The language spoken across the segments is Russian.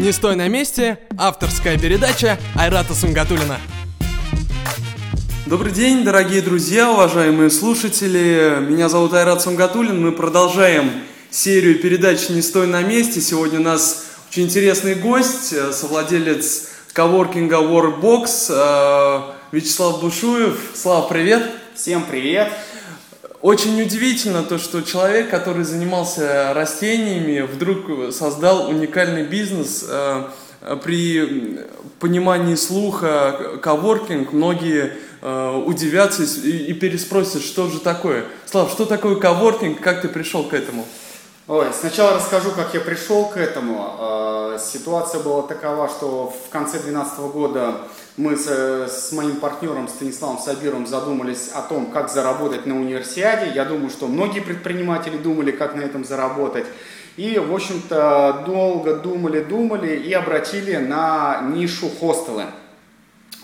«Не стой на месте» – авторская передача Айрата Сунгатулина. Добрый день, дорогие друзья, уважаемые слушатели. Меня зовут Айрат Сунгатулин. Мы продолжаем серию передач «Не стой на месте». Сегодня у нас очень интересный гость, э, совладелец коворкинга Workbox э, Вячеслав Бушуев. Слав, привет! Всем привет! Очень удивительно то, что человек, который занимался растениями, вдруг создал уникальный бизнес. Э, при понимании слуха коворкинг многие э, удивятся и переспросят, что же такое. Слав, что такое коворкинг, как ты пришел к этому? Ой, сначала расскажу, как я пришел к этому. Э, ситуация была такова, что в конце 2012 года мы с, с моим партнером Станиславом Сабировым задумались о том, как заработать на универсиаде. Я думаю, что многие предприниматели думали, как на этом заработать. И, в общем-то, долго думали, думали и обратили на нишу хостелы.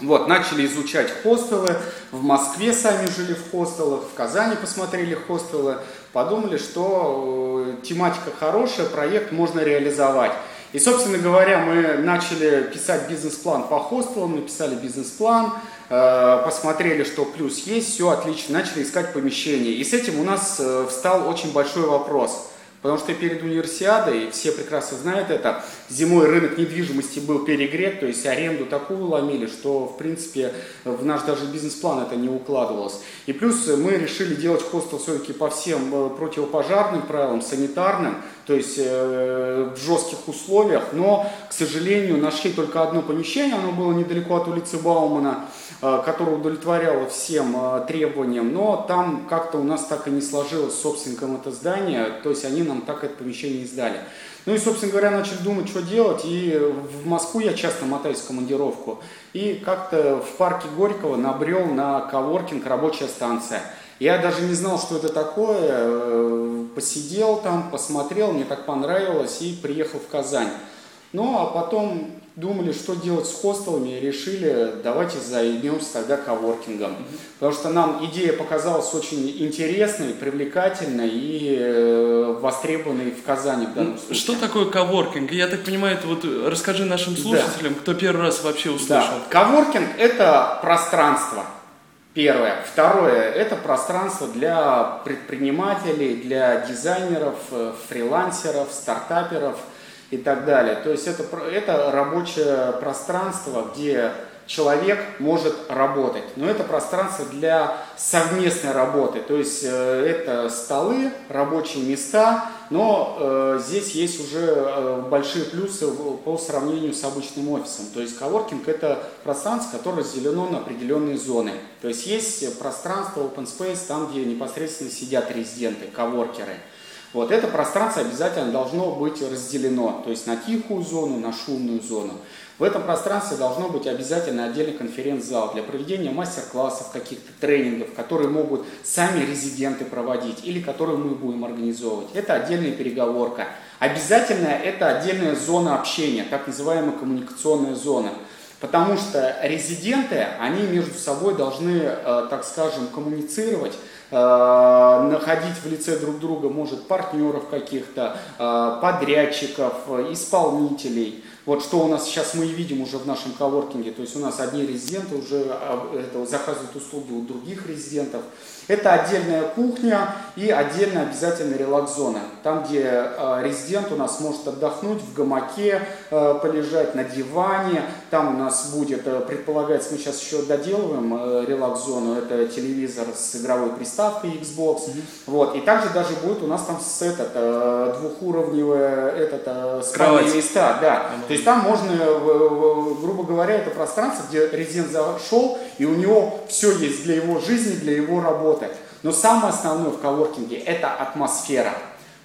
Вот, начали изучать хостелы, в Москве сами жили в хостелах, в Казани посмотрели хостелы, подумали, что э, тематика хорошая, проект можно реализовать. И, собственно говоря, мы начали писать бизнес-план по хостелам, написали бизнес-план, э, посмотрели, что плюс есть, все отлично, начали искать помещение. И с этим у нас э, встал очень большой вопрос – Потому что перед универсиадой, все прекрасно знают это, зимой рынок недвижимости был перегрет, то есть аренду такую ломили, что, в принципе, в наш даже бизнес-план это не укладывалось. И плюс мы решили делать хостел все-таки по всем э, противопожарным правилам, санитарным, то есть э, в жестких условиях, но, к сожалению, нашли только одно помещение, оно было недалеко от улицы Баумана, э, которое удовлетворяло всем э, требованиям, но там как-то у нас так и не сложилось с собственником это здание, то есть они нам так это помещение не сдали. Ну и, собственно говоря, начали думать, что делать, и в Москву я часто мотаюсь в командировку, и как-то в парке Горького набрел на коворкинг рабочая станция – я даже не знал, что это такое, э, посидел там, посмотрел, мне так понравилось и приехал в Казань. Ну, а потом думали, что делать с хостелами, и решили, давайте займемся тогда коворкингом. Потому что нам идея показалась очень интересной, привлекательной и э, востребованной в Казани в данном случае. Что такое коворкинг? Я так понимаю, это вот расскажи нашим слушателям, да. кто первый раз вообще услышал. Да. Коворкинг – это пространство – Первое. Второе – это пространство для предпринимателей, для дизайнеров, э, фрилансеров, стартаперов и так далее. То есть это, это рабочее пространство, где человек может работать. Но это пространство для совместной работы. То есть э, это столы, рабочие места, но э, здесь есть уже э, большие плюсы по сравнению с обычным офисом. То есть коворкинг это пространство, которое разделено на определенные зоны. То есть есть пространство open space, там, где непосредственно сидят резиденты, коворкеры. Вот это пространство обязательно должно быть разделено, то есть на тихую зону, на шумную зону. В этом пространстве должно быть обязательно отдельный конференц-зал для проведения мастер-классов, каких-то тренингов, которые могут сами резиденты проводить или которые мы будем организовывать. Это отдельная переговорка. Обязательно это отдельная зона общения, так называемая коммуникационная зона. Потому что резиденты, они между собой должны, э, так скажем, коммуницировать, находить в лице друг друга, может, партнеров каких-то, э, подрядчиков, исполнителей. Вот что у нас сейчас мы и видим уже в нашем коворкинге, то есть у нас одни резиденты уже а, это, заказывают услуги у других резидентов. Это отдельная кухня и отдельно обязательно релакс-зона. Там, где э, резидент у нас может отдохнуть в гамаке, э, полежать на диване. Там у нас будет, предполагается, мы сейчас еще доделываем релакс-зону, это телевизор с игровой приставкой Xbox. Mm-hmm. Вот. И также даже будет у нас там с этот, двухуровневые этот, спальные места. Да. Mm-hmm. Есть там можно, э, грубо говоря, это пространство, где резидент зашел, и у него все есть для его жизни, для его работы. Но самое основное в коворкинге – это атмосфера.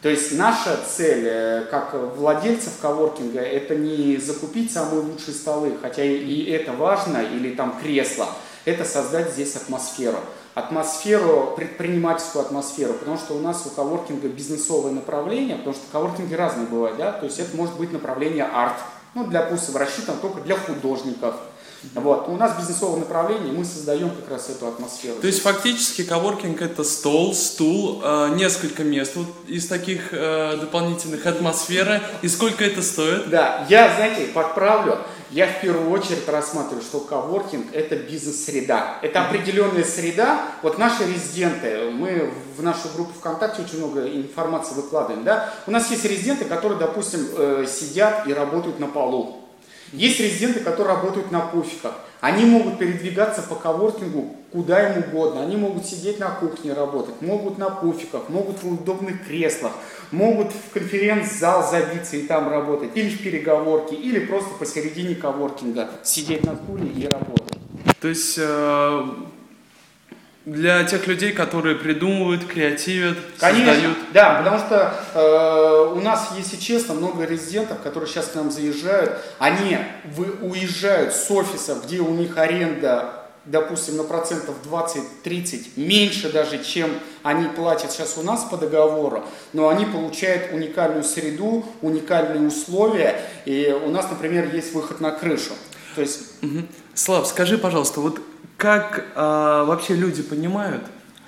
То есть наша цель, э, как владельцев коворкинга, это не закупить самые лучшие столы, хотя и это важно, или там кресло, это создать здесь атмосферу. Атмосферу, предпринимательскую атмосферу, потому что у нас у коворкинга бизнесовое направление, потому что коворкинги разные бывают, да, то есть это может быть направление арт, ну, для допустим, рассчитан только для художников, Вот. У нас бизнесовое направление, мы создаем как раз эту атмосферу. То есть фактически коворкинг это стол, стул, э, несколько мест вот из таких э, дополнительных атмосферы. И сколько это стоит? Да, я, знаете, подправлю. Я в первую очередь рассматриваю, что коворкинг – это бизнес-среда. Это определенная среда. Вот наши резиденты, мы в нашу группу ВКонтакте очень много информации выкладываем. Да? У нас есть резиденты, которые, допустим, э, сидят и работают на полу. Есть резиденты, которые работают на пуфиках. Они могут передвигаться по коворкингу куда им угодно. Они могут сидеть на кухне работать, могут на пуфиках, могут в удобных креслах, могут в конференц-зал забиться и там работать, или в переговорке, или просто посередине коворкинга сидеть на стуле и работать. То есть э, для тех людей, которые придумывают, креативят, Конечно, создают. да, потому что э, у нас, если честно, много резидентов, которые сейчас к нам заезжают, они вы, уезжают с офисов, где у них аренда, допустим, на процентов 20-30 меньше даже, чем они платят сейчас у нас по договору, но они получают уникальную среду, уникальные условия, и у нас, например, есть выход на крышу. То есть... Слав, скажи, пожалуйста, вот как а, вообще люди понимают?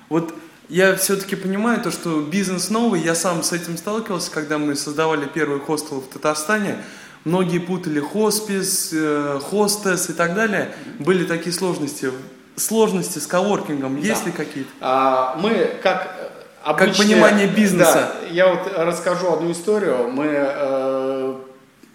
Вот я все-таки понимаю то, что бизнес новый, я сам с этим сталкивался, когда мы создавали первый хостел в Татарстане. Многие путали хоспис, э, хостес и так далее. Были такие сложности. Сложности с коворкингом, да. есть ли какие-то? А, мы как обычные, Как понимание бизнеса. Да, я вот расскажу одну историю. Мы э,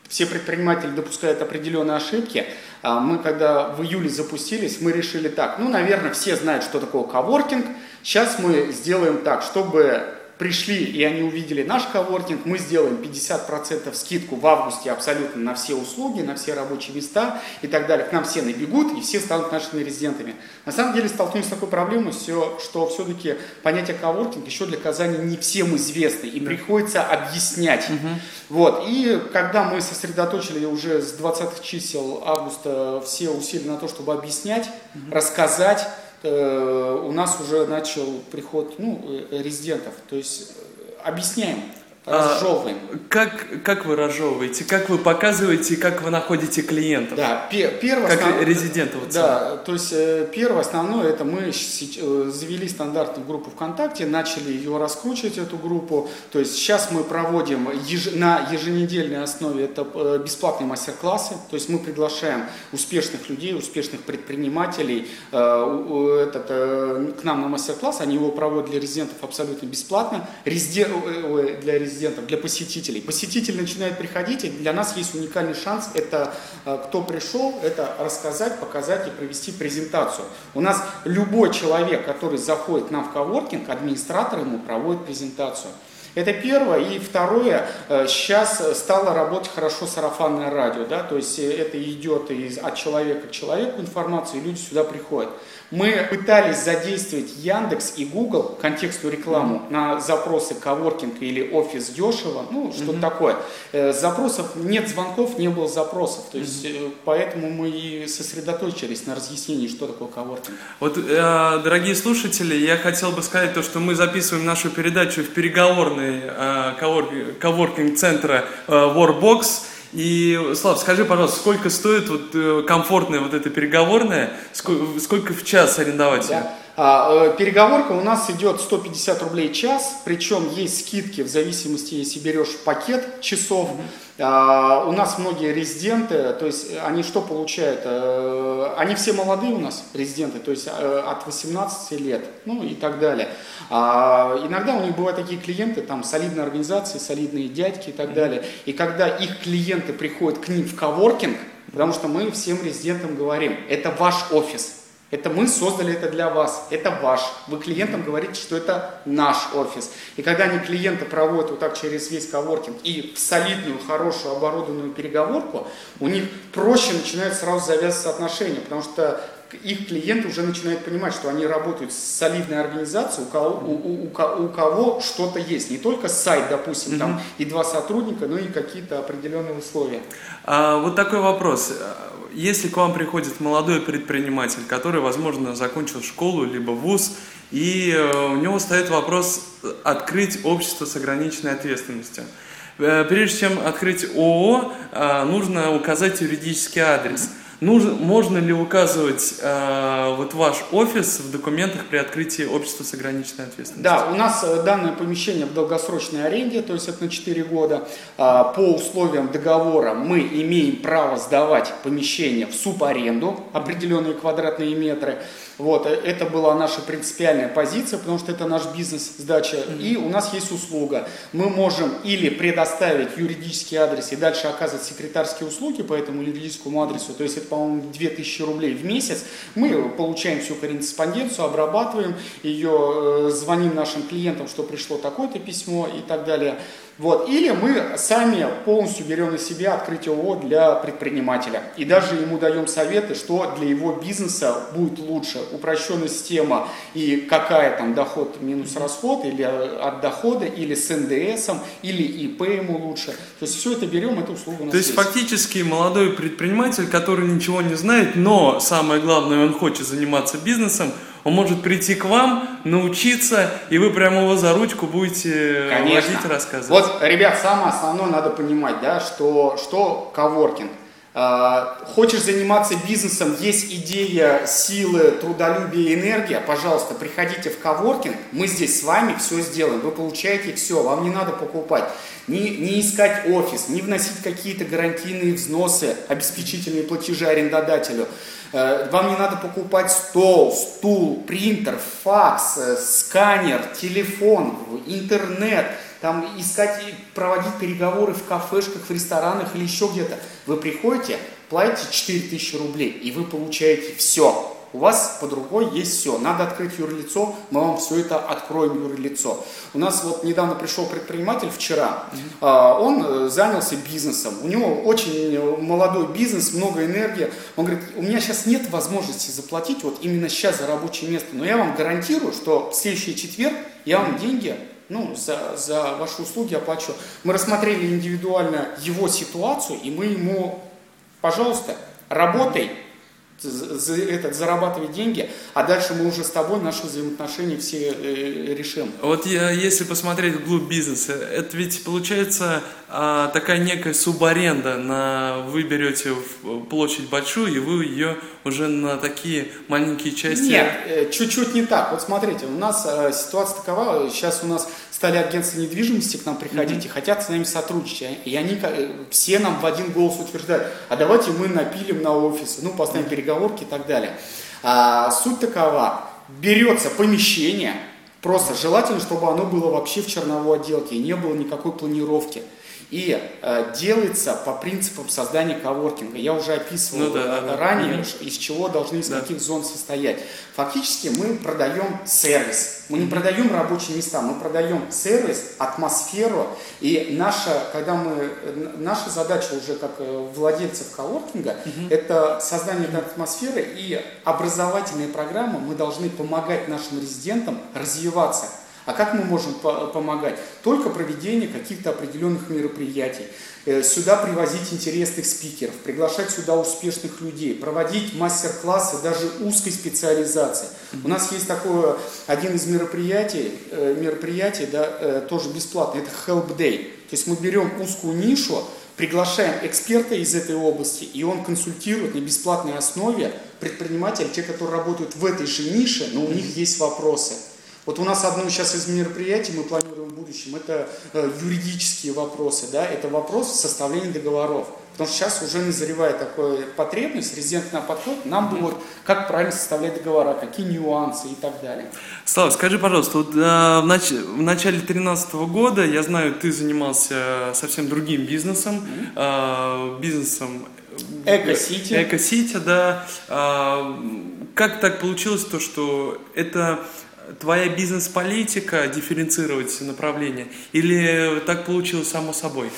все предприниматели допускают определенные ошибки. А мы когда в июле запустились, мы решили так, ну, наверное, все знают, что такое коворкинг. Сейчас мы сделаем так, чтобы пришли и они увидели наш коворкинг, мы сделаем 50% скидку в августе абсолютно на все услуги, на все рабочие места и так далее. К нам все набегут и все станут нашими резидентами. На самом деле столкнулись с такой проблемой, все, что все-таки понятие коворкинг еще для Казани не всем известно и приходится объяснять. Угу. Вот. И когда мы сосредоточили уже с 20 чисел августа все усилия на то, чтобы объяснять, угу. рассказать, у нас уже начал приход ну, э, резидентов. То есть э, объясняем, разжевываем. А, как, как вы разжевываете, как вы показываете, как вы находите клиентов? Да, пер, первое как основ... резидентов. Да, то есть первое основное, это мы завели стандартную группу ВКонтакте, начали ее раскручивать, эту группу. То есть сейчас мы проводим еж... на еженедельной основе это бесплатные мастер-классы. То есть мы приглашаем успешных людей, успешных предпринимателей этот, к нам на мастер-класс, они его проводят для резидентов абсолютно бесплатно. Резидент, для резидентов резидентов, для посетителей. Посетитель начинает приходить, и для нас есть уникальный шанс, это э, кто пришел, это рассказать, показать и провести презентацию. У нас любой человек, который заходит нам в коворкинг, администратор ему проводит презентацию. Это первое. И второе, э, сейчас стало работать хорошо сарафанное радио, да, то есть э, это идет из, от человека к человеку информация, и люди сюда приходят. Мы пытались задействовать Яндекс и Google контекстную рекламу mm-hmm. на запросы коворкинг или офис дешево, ну что-то mm-hmm. такое. Э, запросов нет звонков, не было запросов, то есть mm-hmm. поэтому мы и сосредоточились на разъяснении, что такое коворкинг. Вот, э, дорогие слушатели, я хотел бы сказать то, что мы записываем нашу передачу в переговорной э, коворкинг-центра э, Warbox. И, Слав, скажи, пожалуйста, сколько стоит вот э, комфортная вот эта переговорная, сколько, сколько в час арендовать да. ее? А, э, переговорка у нас идет 150 рублей в час, причем есть скидки в зависимости, если берешь пакет часов. А, у нас многие резиденты, то есть они что получают? А, они все молодые у нас резиденты, то есть от 18 лет, ну и так далее. А, иногда у них бывают такие клиенты, там солидные организации, солидные дядьки и так далее. И когда их клиенты приходят к ним в коворкинг, потому что мы всем резидентам говорим, это ваш офис, это мы создали это для вас, это ваш. Вы клиентам говорите, что это наш офис. И когда они клиента проводят вот так через весь коворкинг и в солидную, хорошую, оборудованную переговорку, у них проще начинают сразу завязываться отношения, потому что их клиенты уже начинают понимать, что они работают с солидной организацией, у кого, у, у, у, у кого что-то есть. Не только сайт, допустим, mm-hmm. там и два сотрудника, но и какие-то определенные условия. А, вот такой вопрос если к вам приходит молодой предприниматель, который, возможно, закончил школу либо вуз, и э, у него стоит вопрос открыть общество с ограниченной ответственностью. Э, прежде чем открыть ООО, э, нужно указать юридический адрес. Нужно, можно ли указывать э, вот ваш офис в документах при открытии общества с ограниченной ответственностью? Да, у нас э, данное помещение в долгосрочной аренде, то есть это на 4 года. А, по условиям договора мы имеем право сдавать помещение в субаренду, определенные квадратные метры. Вот, э, это была наша принципиальная позиция, потому что это наш бизнес, сдача. И у нас есть услуга. Мы можем или предоставить юридический адрес и дальше оказывать секретарские услуги по этому юридическому адресу, то есть это, по-моему, 2000 рублей в месяц. Мы получаем всю корреспонденцию, обрабатываем ее, э, звоним нашим клиентам, что пришло такое-то письмо и так далее. Вот. Или мы сами полностью берем на себя открытие ООО для предпринимателя. И даже ему даем советы, что для его бизнеса будет лучше. Упрощенная система и какая там доход минус расход, или от дохода, или с НДСом, или ИП ему лучше. То есть все это берем, эту услугу у нас То есть, есть. фактически молодой предприниматель, который ничего не знает, но самое главное, он хочет заниматься бизнесом, он может прийти к вам, научиться, и вы прямо его за ручку будете Конечно. водить, рассказывать. Вот, ребят, самое основное надо понимать, да, что, что коворкинг. А, Хочешь заниматься бизнесом, есть идея, силы, трудолюбие, энергия, пожалуйста, приходите в коворкинг, мы здесь с вами все сделаем, вы получаете все, вам не надо покупать, не, не искать офис, не вносить какие-то гарантийные взносы, обеспечительные платежи арендодателю. Э, Вам не надо покупать стол, стул, принтер, факс, э, сканер, телефон, интернет, там искать и проводить переговоры в кафешках, в ресторанах или еще где-то. Вы приходите, платите 4000 рублей, и вы получаете все. У вас под рукой есть все. Надо открыть юрлицо, мы вам все это откроем юрлицо. У нас вот недавно пришел предприниматель вчера, а, он э, занялся бизнесом. У него очень э, молодой бизнес, много энергии. Он говорит, у меня сейчас нет возможности заплатить вот именно сейчас за рабочее место, но я вам гарантирую, что в следующий четверг я вам деньги ну, за, за ваши услуги оплачу. Мы рассмотрели индивидуально его ситуацию, и мы ему, пожалуйста, работай, за- этот, зарабатывай деньги, а дальше мы уже с тобой наши взаимоотношения все э, решим. Вот я, если посмотреть вглубь бизнеса, это ведь получается а, такая некая субаренда на вы берете площадь большую и вы ее уже на такие маленькие части. Нет, э, чуть-чуть не так. Вот смотрите, у нас э, ситуация такова, сейчас у нас стали агентства недвижимости к нам приходить и хотят с нами сотрудничать. И они э, все нам в один голос утверждают, а давайте мы напилим на офисы, ну, поставим переговорки и так далее. А, суть такова, берется помещение, просто желательно, чтобы оно было вообще в черновой отделке, и не было никакой планировки. И э, делается по принципам создания коворкинга. Я уже описывал Ну да, да, да. э, ранее, Мгм. из чего должны из Да. каких зон состоять. Фактически мы продаем сервис. Мы не продаем рабочие места, мы продаем сервис, атмосферу. И наша, когда мы, э, наша задача уже как э, владельцев коворкинга, это создание этой атмосферы и образовательные программы. Мы должны помогать нашим резидентам развиваться. А как мы можем по- помогать? Только проведение каких-то определенных мероприятий. Э, Сюда привозить интересных спикеров, приглашать сюда успешных людей, проводить мастер-классы даже узкой специализации. У нас есть такое, один из мероприятий, э, мероприятий да, э, тоже бесплатно, это Help Day. То есть мы берем узкую нишу, приглашаем эксперта из этой области, и он консультирует на бесплатной основе предпринимателей, те, которые работают в этой же нише, но у них есть вопросы. Вот у нас одно сейчас из мероприятий мы планируем в будущем, это э, юридические вопросы, да, это вопрос составления договоров. Потому что сейчас уже назревает такая потребность, резидент нам подходит, нам бы вот как правильно составлять договора, какие нюансы и так далее. Слава, скажи, пожалуйста, вот, а, в, нач- в начале 2013 года, я знаю, ты занимался совсем другим бизнесом, а, бизнесом Эко-сити. Эко-сити, да. А, как так получилось то, что это твоя бизнес-политика дифференцировать направление, или так получилось само собой?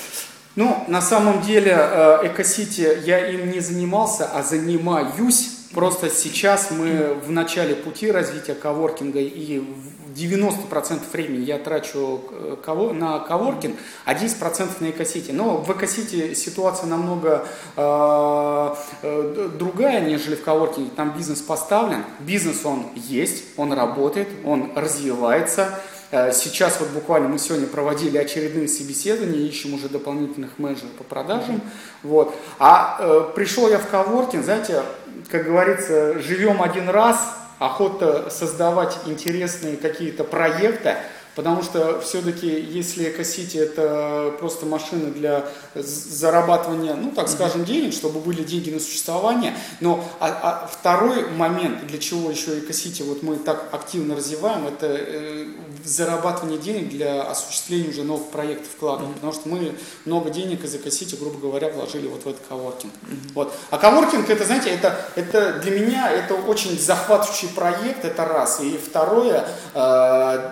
Ну, на самом деле, э, Экосити я им не занимался, а занимаюсь. Просто сейчас мы в начале пути развития коворкинга и в 90% времени я трачу э, на коворкинг, а 10% на Экосити. Но в Экосити ситуация намного э, э, другая, нежели в коворкинге. Там бизнес поставлен, бизнес он есть, он работает, он развивается. Э, сейчас вот буквально мы сегодня проводили очередные собеседования, ищем уже дополнительных менеджеров по продажам. Вот. А э, пришел я в коворкинг, знаете, как говорится, живем один раз, охота создавать интересные какие-то проекты, Потому что все-таки, если Экосити это просто машина для зарабатывания, ну так скажем, денег, чтобы были деньги на существование, но а, а второй момент, для чего еще Экосити вот мы так активно развиваем, это э, зарабатывание денег для осуществления уже новых проектов вкладов, mm-hmm. потому что мы много денег из Экосити, грубо говоря, вложили вот в этот коворкинг. Mm-hmm. Вот. А коворкинг, это, знаете, это, это для меня это очень захватывающий проект, это раз. И второе, э,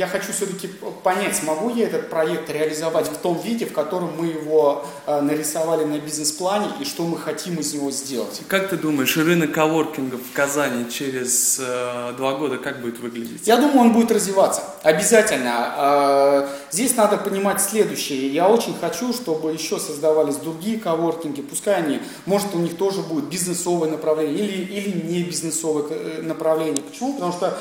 я хочу все-таки понять, смогу я этот проект реализовать в том виде, в котором мы его э, нарисовали на бизнес-плане и что мы хотим из него сделать. Как ты думаешь, рынок коворкинга в Казани через э, два года как будет выглядеть? Я думаю, он будет развиваться. Обязательно. Э, здесь надо понимать следующее. Я очень хочу, чтобы еще создавались другие коворкинги. Пускай они, может, у них тоже будет бизнесовое направление или, или не бизнесовое э, направление. Почему? Потому что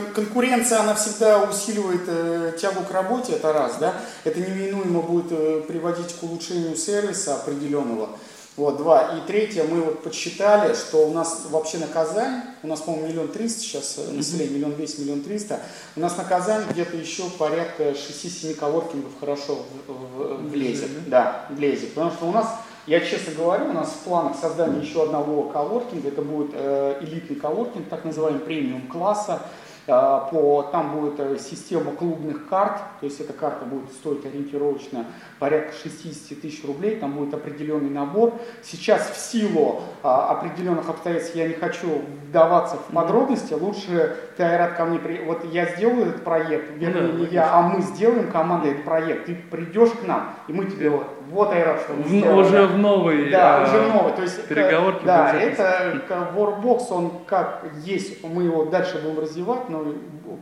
конкуренция, она всегда усиливает э, тягу к работе, это раз, да, это неминуемо будет э, приводить к улучшению сервиса определенного. Вот, два. И третье, мы вот подсчитали, что у нас вообще на Казань, у нас, по-моему, миллион триста сейчас э, население, миллион двести, миллион триста, у нас на Казань где-то еще порядка 6-7 коворкингов хорошо в, в, влезет. Да, влезет. Потому что у нас я честно говорю, у нас в планах создания еще одного коворкинга, это будет э, элитный коворкинг, так называемый премиум класса, по, там будет э, система клубных карт, то есть эта карта будет стоить ориентировочно порядка 60 тысяч рублей, там будет определенный набор. Сейчас в силу а, определенных обстоятельств я не хочу вдаваться в подробности, лучше ты, Айрат, ко мне, при... вот я сделаю этот проект, вернее не я, а мы сделаем командой этот проект, ты придешь к нам, и мы тебе вот, вот Айрат, что мы сделали. Уже в новый. Да, а, уже в новый, то есть переговорки. Да, это Workbox, он как есть, мы его дальше будем развивать, но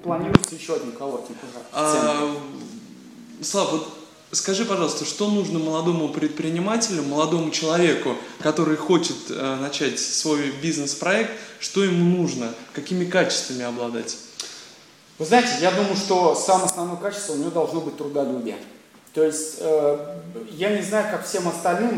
планируется еще один коворкинг уже. А, Слав, вот Скажи, пожалуйста, что нужно молодому предпринимателю, молодому человеку, который хочет э, начать свой бизнес-проект, что ему нужно, какими качествами обладать? Вы знаете, я думаю, что самое основное качество у него должно быть трудолюбие. То есть э, я не знаю, как всем остальным,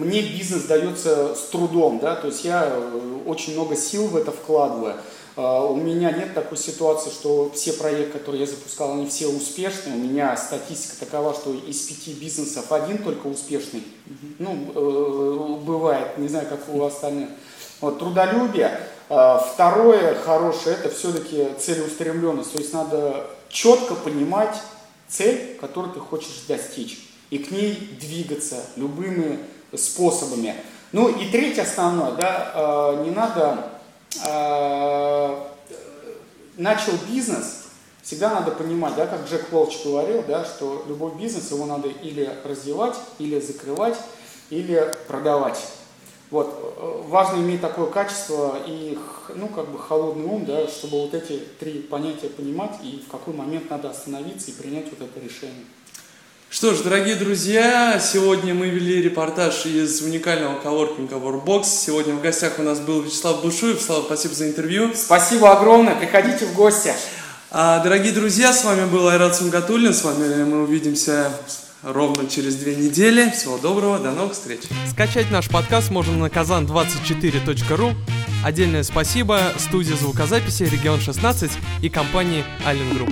мне бизнес дается с трудом, да, то есть я э, очень много сил в это вкладываю. А, у меня нет такой ситуации, что все проекты, которые я запускал, они все успешные. У меня статистика такова, что из пяти бизнесов один только успешный. Ну, э, бывает, не знаю, как у остальных. Вот, трудолюбие. Второе хорошее, это все-таки целеустремленность. То есть надо четко понимать цель, которую ты хочешь достичь. И к ней двигаться любыми способами. Ну и третье основное, да, а, не надо Э, начал бизнес, всегда надо понимать, да, как Джек Лоуч говорил, да, что любой бизнес его надо или развивать, или закрывать, или продавать. Вот. Э, важно иметь такое качество и ну, как бы холодный ум, да, чтобы вот эти три понятия понимать и в какой момент надо остановиться и принять вот это решение. Что ж, дорогие друзья, сегодня мы вели репортаж из уникального коворкинга Warbox. Сегодня в гостях у нас был Вячеслав Бушуев. Слава, спасибо за интервью. Спасибо огромное, приходите в гости. А, дорогие друзья, с вами был Айрат Сунгатуллин. С вами мы увидимся ровно через две недели. Всего доброго, до новых встреч. Скачать наш подкаст можно на kazan24.ru. Отдельное спасибо студии звукозаписи «Регион 16» и компании «Аллен Групп».